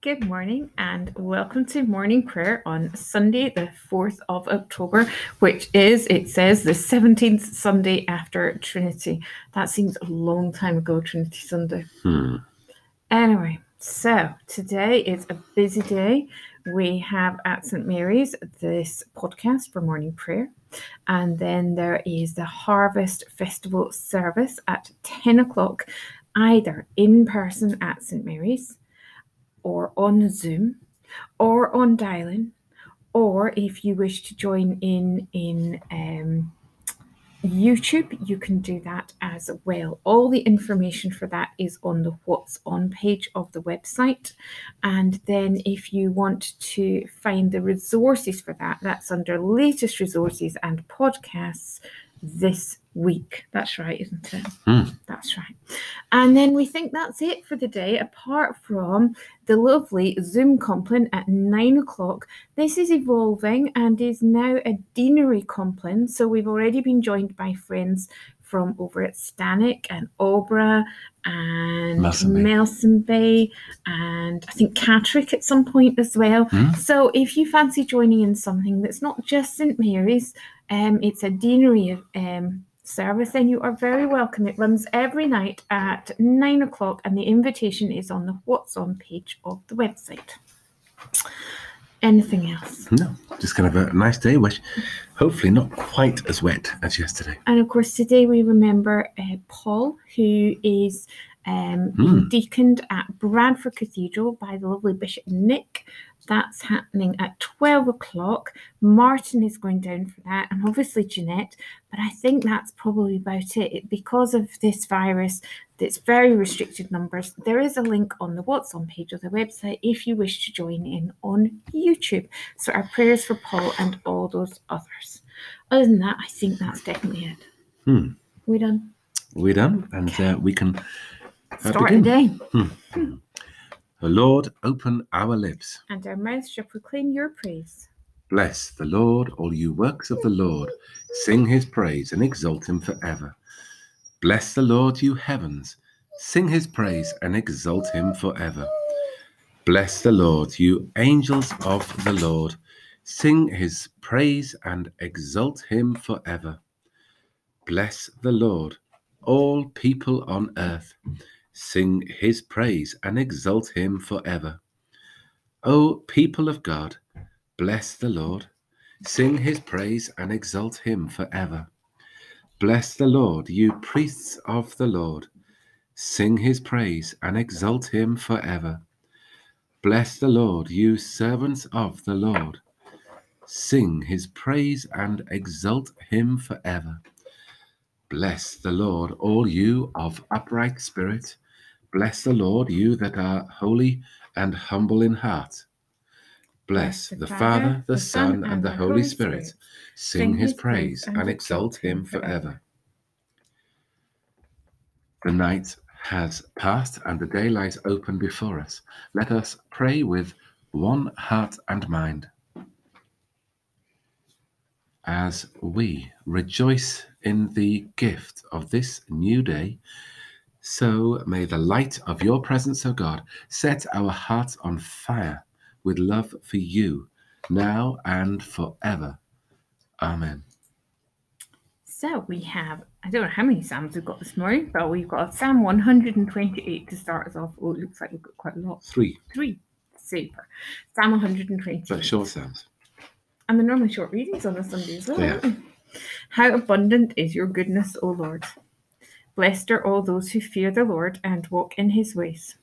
Good morning and welcome to morning prayer on Sunday, the 4th of October, which is, it says, the 17th Sunday after Trinity. That seems a long time ago, Trinity Sunday. Hmm. Anyway, so today is a busy day. We have at St. Mary's this podcast for morning prayer, and then there is the Harvest Festival service at 10 o'clock, either in person at St. Mary's or on Zoom or on dial-in, or if you wish to join in in um, YouTube, you can do that as well. All the information for that is on the What's On page of the website. And then if you want to find the resources for that, that's under latest resources and podcasts this week. That's right, isn't it? Hmm. That's right. And then we think that's it for the day, apart from the lovely Zoom compline at nine o'clock. This is evolving and is now a deanery compline. So we've already been joined by friends from over at Stanwick and Aldbrough and Melsonby. And I think Catterick at some point as well. Hmm. So if you fancy joining in something that's not just St Mary's, um, it's a deanery um, service, then you are very welcome. It runs every night at nine o'clock, and the invitation is on the What's On page of the website. Anything else? No, just kind of a nice day, which hopefully not quite as wet as yesterday. And of course, today we remember uh, Paul, who is um, Hmm. deaconed at Bradford Cathedral by the lovely Bishop Nick. That's happening at 12 o'clock. Martin is going down for that, and obviously Jeanette. But I think that's probably about it. It- Because of this virus, that's very restricted numbers. There is a link on the What's On page of the website if you wish to join in on YouTube. So our prayers for Paul and all those others. Other than that, I think that's definitely it. Hmm. We done? We're done, and uh, we can Start the day. Hmm. The Lord, open our lips. And our mouths shall proclaim your praise. Bless the Lord, all you works of the Lord. Sing his praise and exalt him forever. Bless the Lord, you heavens. Sing his praise and exalt him forever. Bless the Lord, you angels of the Lord. Sing his praise and exalt him forever. Bless the Lord, all people on earth. Sing his praise and exalt him forever. O people of God, Bless the Lord. Sing his praise and exalt him forever. Bless the Lord, you priests of the Lord. Sing his praise and exalt him forever. Bless the Lord, you servants of the Lord. Sing his praise and exalt him forever. Bless the Lord, all you of upright spirit. Bless the Lord, you that are holy and humble in heart. Bless the Father, the Son, and the Holy Spirit. Sing his praise and exalt him forever. The night has passed and the day lies open before us. Let us pray with one heart and mind. As we rejoice in the gift of this new day, so may the light of your presence, O God, set our hearts on fire with love for you, now and forever. Amen. So we have, I don't know how many Psalms we've got this morning, but we've got Psalm 128 to start us off. Oh, it looks like we've got quite a lot. Three, Three. Super. Psalm 128. but short sounds. And they're normally short readings on a Sunday as well. They? How abundant is your goodness, O Lord. Blessed are all those who fear the Lord and walk in his ways.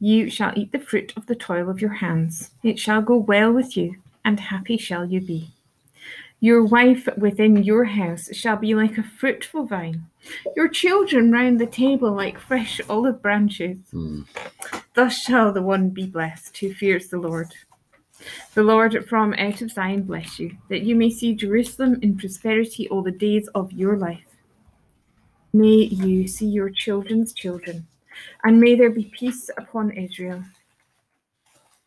You shall eat the fruit of the toil of your hands. It shall go well with you, and happy shall you be. Your wife within your house shall be like a fruitful vine, your children round the table like fresh olive branches. Hmm. Thus shall the one be blessed who fears the Lord. The Lord from out of Zion bless you, that you may see Jerusalem in prosperity all the days of your life. May you see your children's children, and may there be peace upon Israel.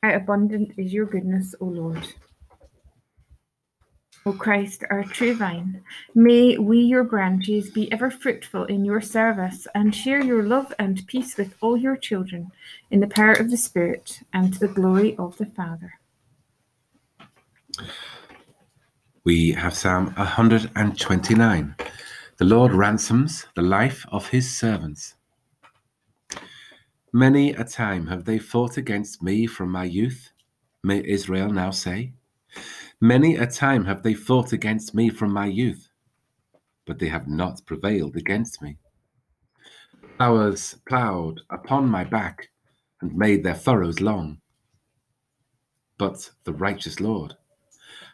How abundant is your goodness, O Lord. O Christ, our true vine, may we, your branches, be ever fruitful in your service and share your love and peace with all your children in the power of the Spirit and to the glory of the Father. We have Psalm 129. The Lord ransoms the life of his servants. Many a time have they fought against me from my youth, may Israel now say. Many a time have they fought against me from my youth, but they have not prevailed against me. Flowers ploughed upon my back and made their furrows long. But the righteous Lord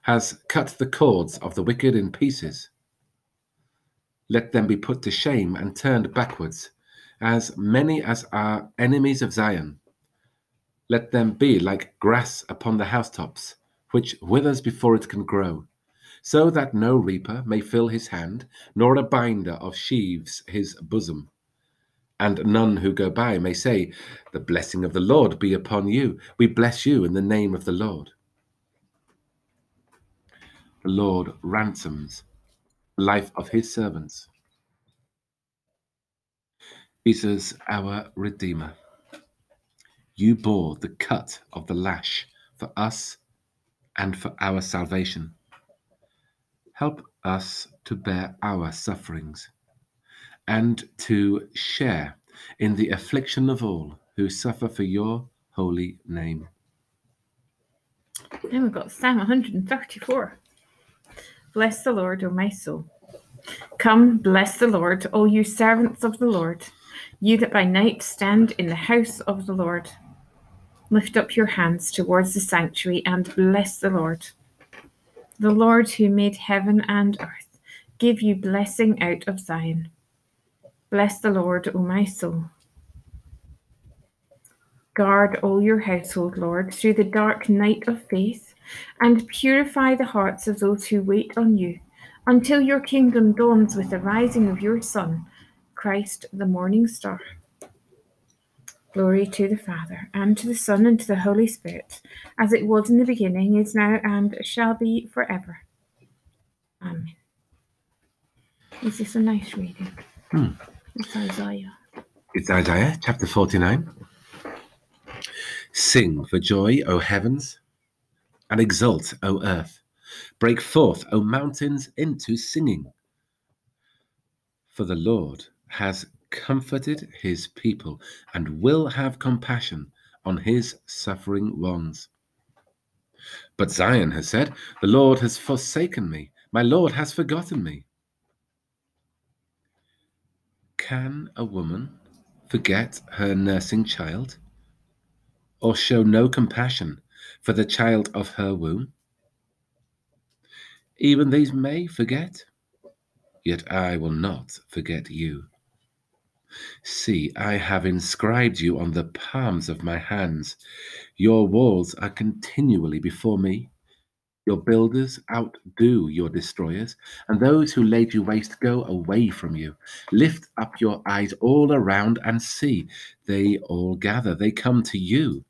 has cut the cords of the wicked in pieces. Let them be put to shame and turned backwards, as many as are enemies of Zion. Let them be like grass upon the housetops which withers before it can grow, so that no reaper may fill his hand, nor a binder of sheaves his bosom. And none who go by may say, The blessing of the Lord be upon you. We bless you in the name of the Lord. The Lord ransoms life of his servants. Jesus, our Redeemer, you bore the cut of the lash for us and for our salvation. Help us to bear our sufferings and to share in the affliction of all who suffer for your holy name. Then we've got Psalm 134. Bless the Lord, O my soul. Come, bless the Lord, all you servants of the Lord, you that by night stand in the house of the Lord. Lift up your hands towards the sanctuary and bless the Lord. The Lord who made heaven and earth give you blessing out of Zion. Bless the Lord, O my soul. Guard all your household, Lord, through the dark night of faith, and purify the hearts of those who wait on you, until your kingdom dawns with the rising of your Son, Christ the morning star. Glory to the Father, and to the Son, and to the Holy Spirit, as it was in the beginning, is now, and shall be forever. Amen. Is this a nice reading? Hmm. It's Isaiah. It's Isaiah chapter 49. Sing for joy, O heavens, and exult, O earth. Break forth, O mountains, into singing. For the Lord has comforted his people and will have compassion on his suffering ones. But Zion has said, The Lord has forsaken me, my Lord has forgotten me. Can a woman forget her nursing child, or show no compassion for the child of her womb? Even these may forget, yet I will not forget you. See, I have inscribed you on the palms of my hands. Your walls are continually before me. Your builders outdo your destroyers, and those who laid you waste go away from you. Lift up your eyes all around and see. They all gather, they come to you.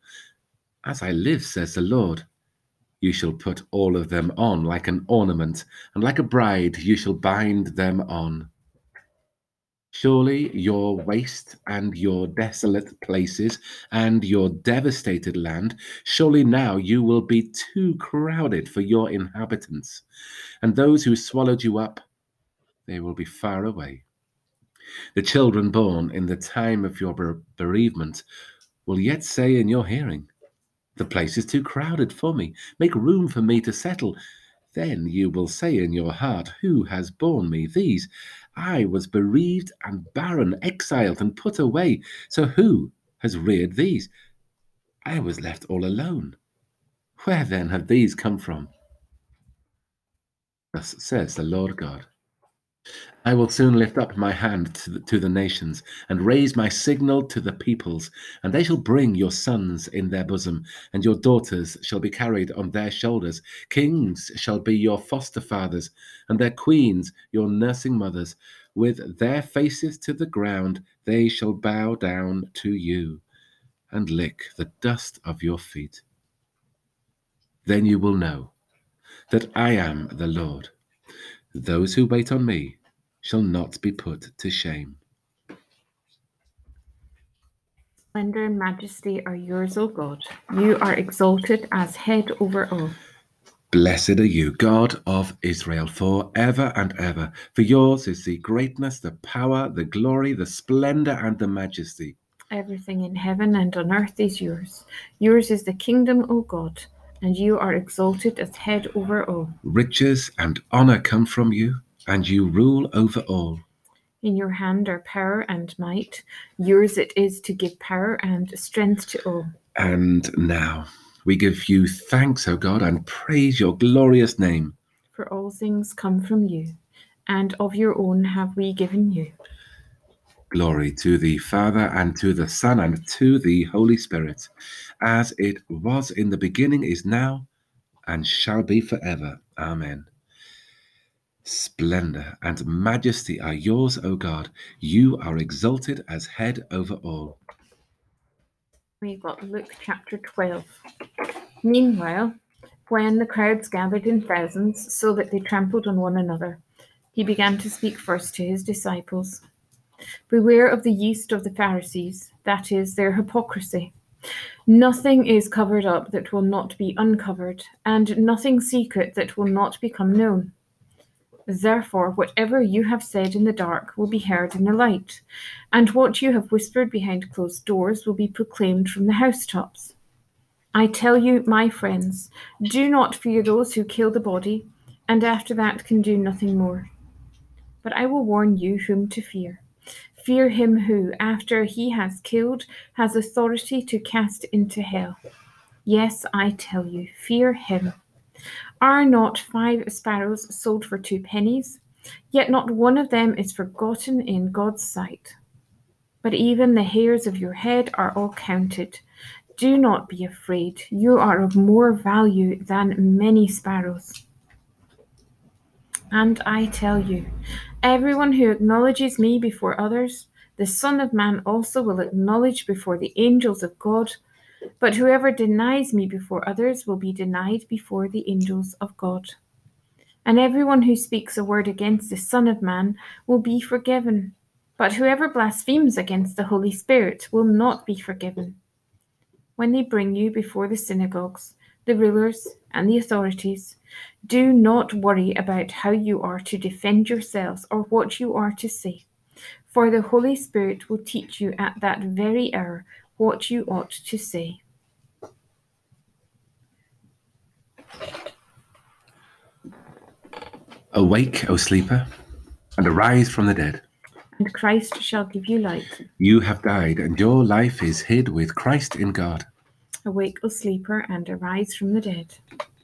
As I live, says the Lord, you shall put all of them on like an ornament, and like a bride you shall bind them on. Surely your waste and your desolate places and your devastated land, surely now you will be too crowded for your inhabitants, and those who swallowed you up, they will be far away. The children born in the time of your bereavement will yet say in your hearing, The place is too crowded for me. Make room for me to settle. Then you will say in your heart, Who has borne me these? I was bereaved and barren, exiled and put away. So who has reared these? I was left all alone. Where then have these come from? Thus says the Lord God. I will soon lift up my hand to the, to the, nations and raise my signal to the peoples, and they shall bring your sons in their bosom, and your daughters shall be carried on their shoulders. Kings shall be your foster fathers, and their queens your nursing mothers. With their faces to the ground, they shall bow down to you and lick the dust of your feet. Then you will know that I am the Lord. Those who wait on me shall not be put to shame. Splendor and majesty are yours, O God. You are exalted as head over all. Blessed are you, God of Israel, for ever and ever. For yours is the greatness, the power, the glory, the splendor, and the majesty. Everything in heaven and on earth is yours. Yours is the kingdom, O God, and you are exalted as head over all. Riches and honor come from you, and you rule over all. In your hand are power and might. Yours it is to give power and strength to all. And now we give you thanks, O God, and praise your glorious name. For all things come from you, and of your own have we given you. Glory to the Father, and to the Son, and to the Holy Spirit, as it was in the beginning, is now, and shall be forever. Amen. Splendor and majesty are yours, O God. You are exalted as head over all. We've got Luke chapter 12. Meanwhile, when the crowds gathered in thousands so that they trampled on one another, he began to speak first to his disciples. Beware of the yeast of the Pharisees, that is, their hypocrisy. Nothing is covered up that will not be uncovered, and nothing secret that will not become known. Therefore, whatever you have said in the dark will be heard in the light, and what you have whispered behind closed doors will be proclaimed from the housetops. I tell you, my friends, do not fear those who kill the body, and after that can do nothing more. But I will warn you whom to fear. Fear him who, after he has killed, has authority to cast into hell. Yes, I tell you, fear him. Are not five sparrows sold for two pennies? Yet not one of them is forgotten in God's sight. But even the hairs of your head are all counted. Do not be afraid. You are of more value than many sparrows. And I tell you, everyone who acknowledges me before others, the Son of Man also will acknowledge before the angels of God. But whoever denies me before others will be denied before the angels of God. And everyone who speaks a word against the Son of Man will be forgiven. But whoever blasphemes against the Holy Spirit will not be forgiven. When they bring you before the synagogues, the rulers, and the authorities, do not worry about how you are to defend yourselves or what you are to say, for the Holy Spirit will teach you at that very hour what you ought to say. Awake, O sleeper, and arise from the dead. And Christ shall give you light. You have died, and your life is hid with Christ in God. Awake, O sleeper, and arise from the dead.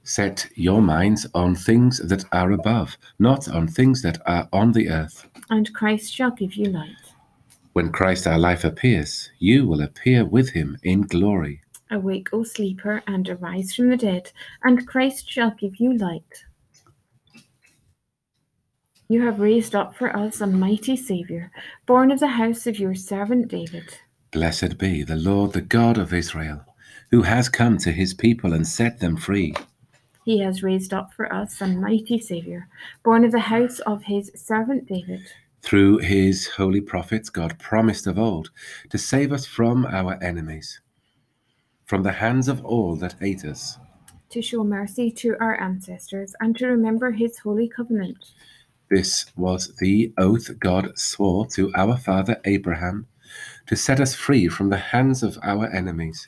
Set your minds on things that are above, not on things that are on the earth. And Christ shall give you light. When Christ our life appears, you will appear with him in glory. Awake, O sleeper, and arise from the dead, and Christ shall give you light. You have raised up for us a mighty Saviour, born of the house of your servant David. Blessed be the Lord, the God of Israel, who has come to his people and set them free. He has raised up for us a mighty Saviour, born of the house of his servant David. Through his holy prophets, God promised of old to save us from our enemies, from the hands of all that hate us, to show mercy to our ancestors, and to remember his holy covenant. This was the oath God swore to our father Abraham to set us free from the hands of our enemies.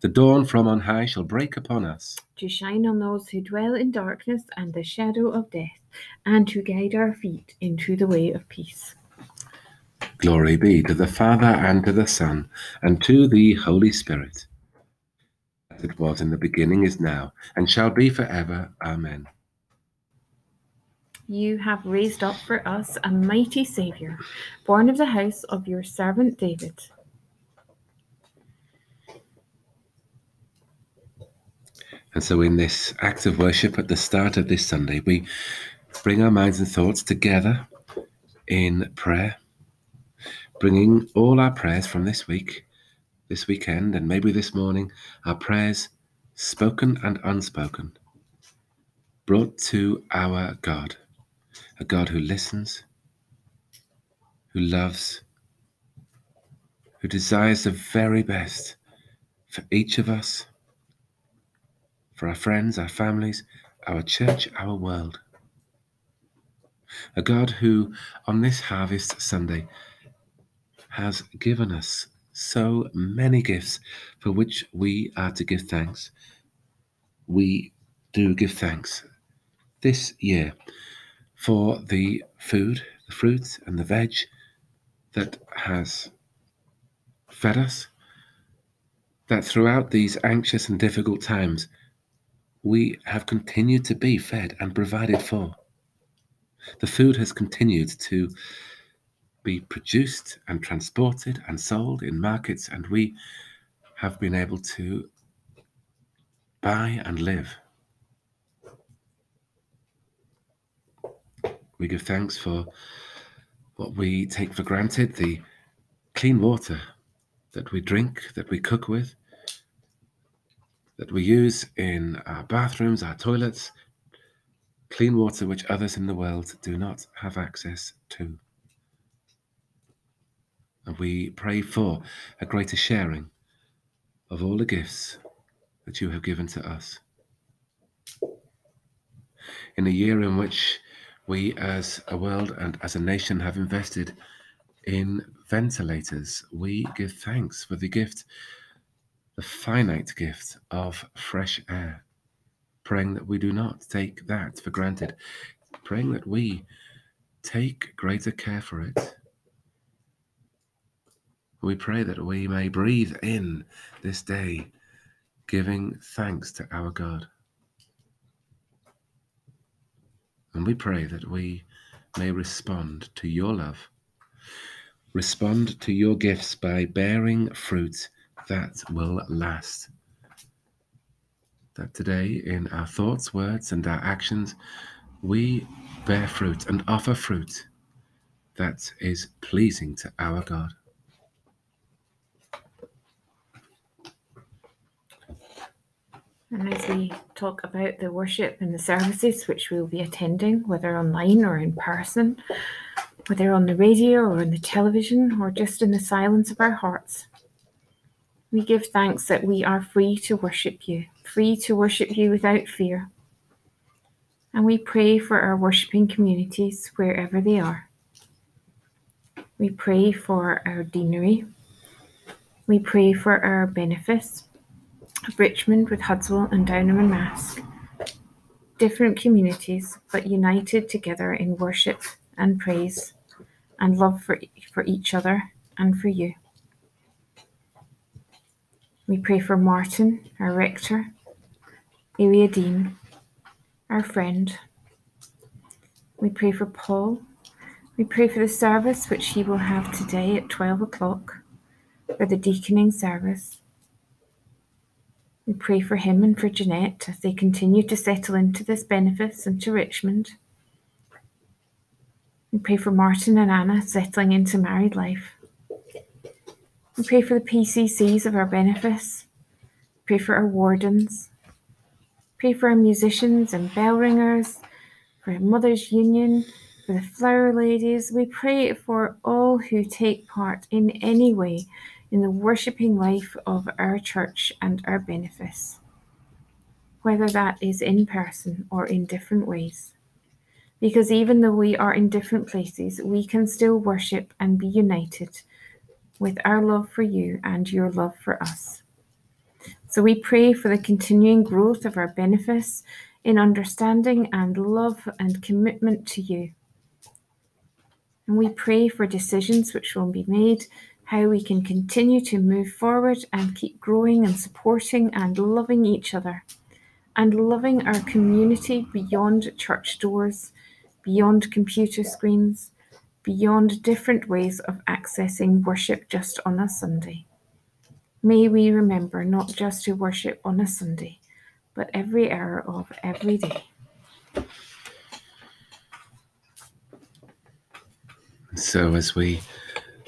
the dawn from on high shall break upon us. To shine on those who dwell in darkness and the shadow of death, and to guide our feet into the way of peace. Glory be to the Father, and to the Son, and to the Holy Spirit. As it was in the beginning, is now, and shall be forever. Amen. You have raised up for us a mighty Saviour, born of the house of your servant David. And so, in this act of worship at the start of this Sunday, we bring our minds and thoughts together in prayer, bringing all our prayers from this week, this weekend, and maybe this morning, our prayers, spoken and unspoken, brought to our God, a God who listens, who loves, who desires the very best for each of us, for our friends, our families, our church, our world. A God who, on this Harvest Sunday, has given us so many gifts for which we are to give thanks. We do give thanks this year for the food, the fruits, and the veg that has fed us, that throughout these anxious and difficult times, we have continued to be fed and provided for. The food has continued to be produced and transported and sold in markets, and we have been able to buy and live. We give thanks for what we take for granted the clean water that we drink, that we cook with, that we use in our bathrooms, our toilets, clean water which others in the world do not have access to. And we pray for a greater sharing of all the gifts that you have given to us. In a year in which we as a world and as a nation have invested in ventilators, we give thanks for the gift, the finite gift of fresh air praying that we do not take that for granted, praying that we take greater care for it. We pray that we may breathe in this day, giving thanks to our God. And we pray that we may respond to your love, respond to your gifts by bearing fruit that will last that today, in our thoughts, words, and our actions, we bear fruit and offer fruit that is pleasing to our God. And as we talk about the worship and the services which we'll be attending, whether online or in person, whether on the radio or on the television or just in the silence of our hearts, we give thanks that we are free to worship you, free to worship you without fear. And we pray for our worshipping communities wherever they are. We pray for our deanery. We pray for our benefice of Richmond with Hudswell and Downholme and Marske. Different communities, but united together in worship and praise and love for, for each other and for you. We pray for Martin, our rector, Area Dean, our friend. We pray for Paul. We pray for the service which he will have today at 12 o'clock, for the deaconing service. We pray for him and for Jeanette as they continue to settle into this benefice and to Richmond. We pray for Martin and Anna settling into married life. We pray for the PCCs of our benefice. Pray for our wardens. Pray for our musicians and bell ringers, for our Mothers Union, for the flower ladies. We pray for all who take part in any way in the worshipping life of our church and our benefice, whether that is in person or in different ways. Because even though we are in different places, we can still worship and be united with our love for you and your love for us. So we pray for the continuing growth of our benefice in understanding and love and commitment to you. And we pray for decisions which will be made, how we can continue to move forward and keep growing and supporting and loving each other and loving our community beyond church doors, beyond computer screens, beyond different ways of accessing worship just on a Sunday. May we remember not just to worship on a Sunday, but every hour of every day. So, as we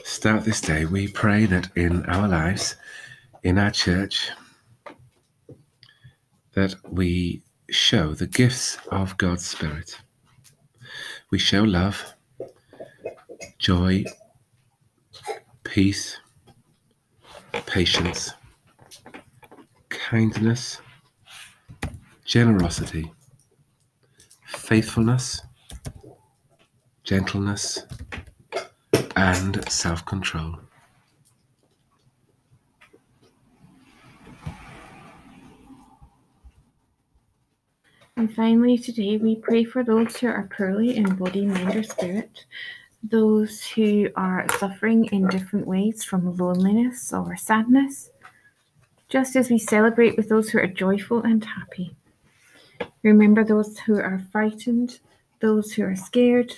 start this day, we pray that in our lives, in our church, that we show the gifts of God's Spirit. We show love, joy, peace, patience, kindness, generosity, faithfulness, gentleness, and self control. And finally, today we pray for those who are poorly in body, mind, or spirit, those who are suffering in different ways from loneliness or sadness, just as we celebrate with those who are joyful and happy. Remember those who are frightened, those who are scared,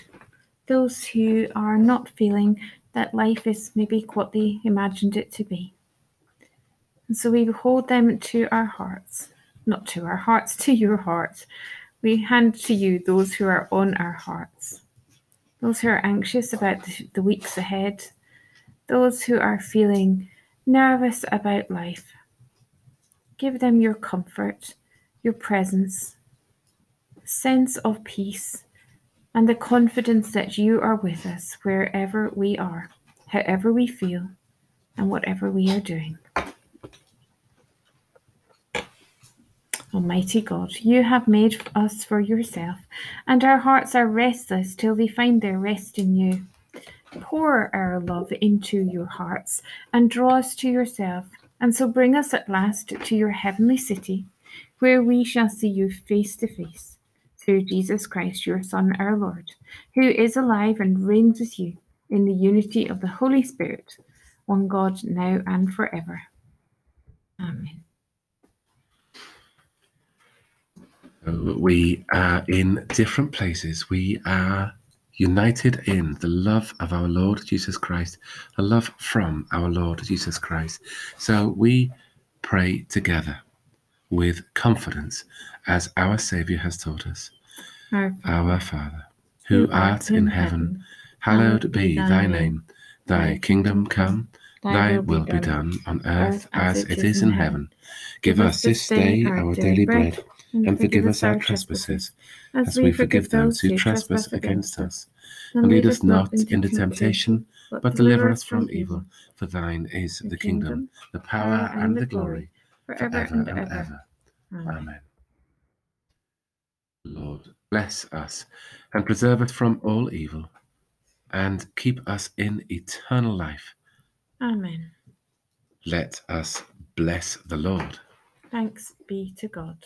those who are not feeling that life is maybe what they imagined it to be. And so we hold them to our hearts, not to our hearts, to your heart. We hand to you those who are on our hearts, those who are anxious about the weeks ahead, those who are feeling nervous about life. Give them your comfort, your presence, sense of peace and the confidence that you are with us wherever we are, however we feel, and whatever we are doing. Almighty God, you have made us for yourself, and our hearts are restless till they find their rest in you. Pour our love into your hearts and draw us to yourself, and so bring us at last to your heavenly city, where we shall see you face to face through Jesus Christ, your Son, our Lord, who is alive and reigns with you in the unity of the Holy Spirit, one God, now and forever. Amen. We are in different places. We are united in the love of our Lord Jesus Christ, a love from our Lord Jesus Christ. So we pray together with confidence as our Saviour has taught us. Our Father, who art in heaven, hallowed be thy name. Thy kingdom come, thy will be done on earth as it is in heaven. Give us this day our daily bread, and forgive us our trespasses, as we forgive those who trespass against us. And lead us not into temptation, but deliver us from evil. For thine is the kingdom, the power, and the glory, forever and ever. Amen. Lord, bless us and preserve us from all evil and keep us in eternal life. Amen. Let us bless the Lord. Thanks be to God.